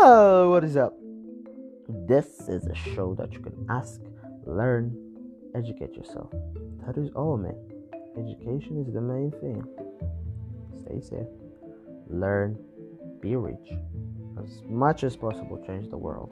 Hello, what is up? This is a show that you can ask, learn, educate yourself. That is all, man. Education is the main thing. Stay safe, learn, be rich, as much as possible, change the world.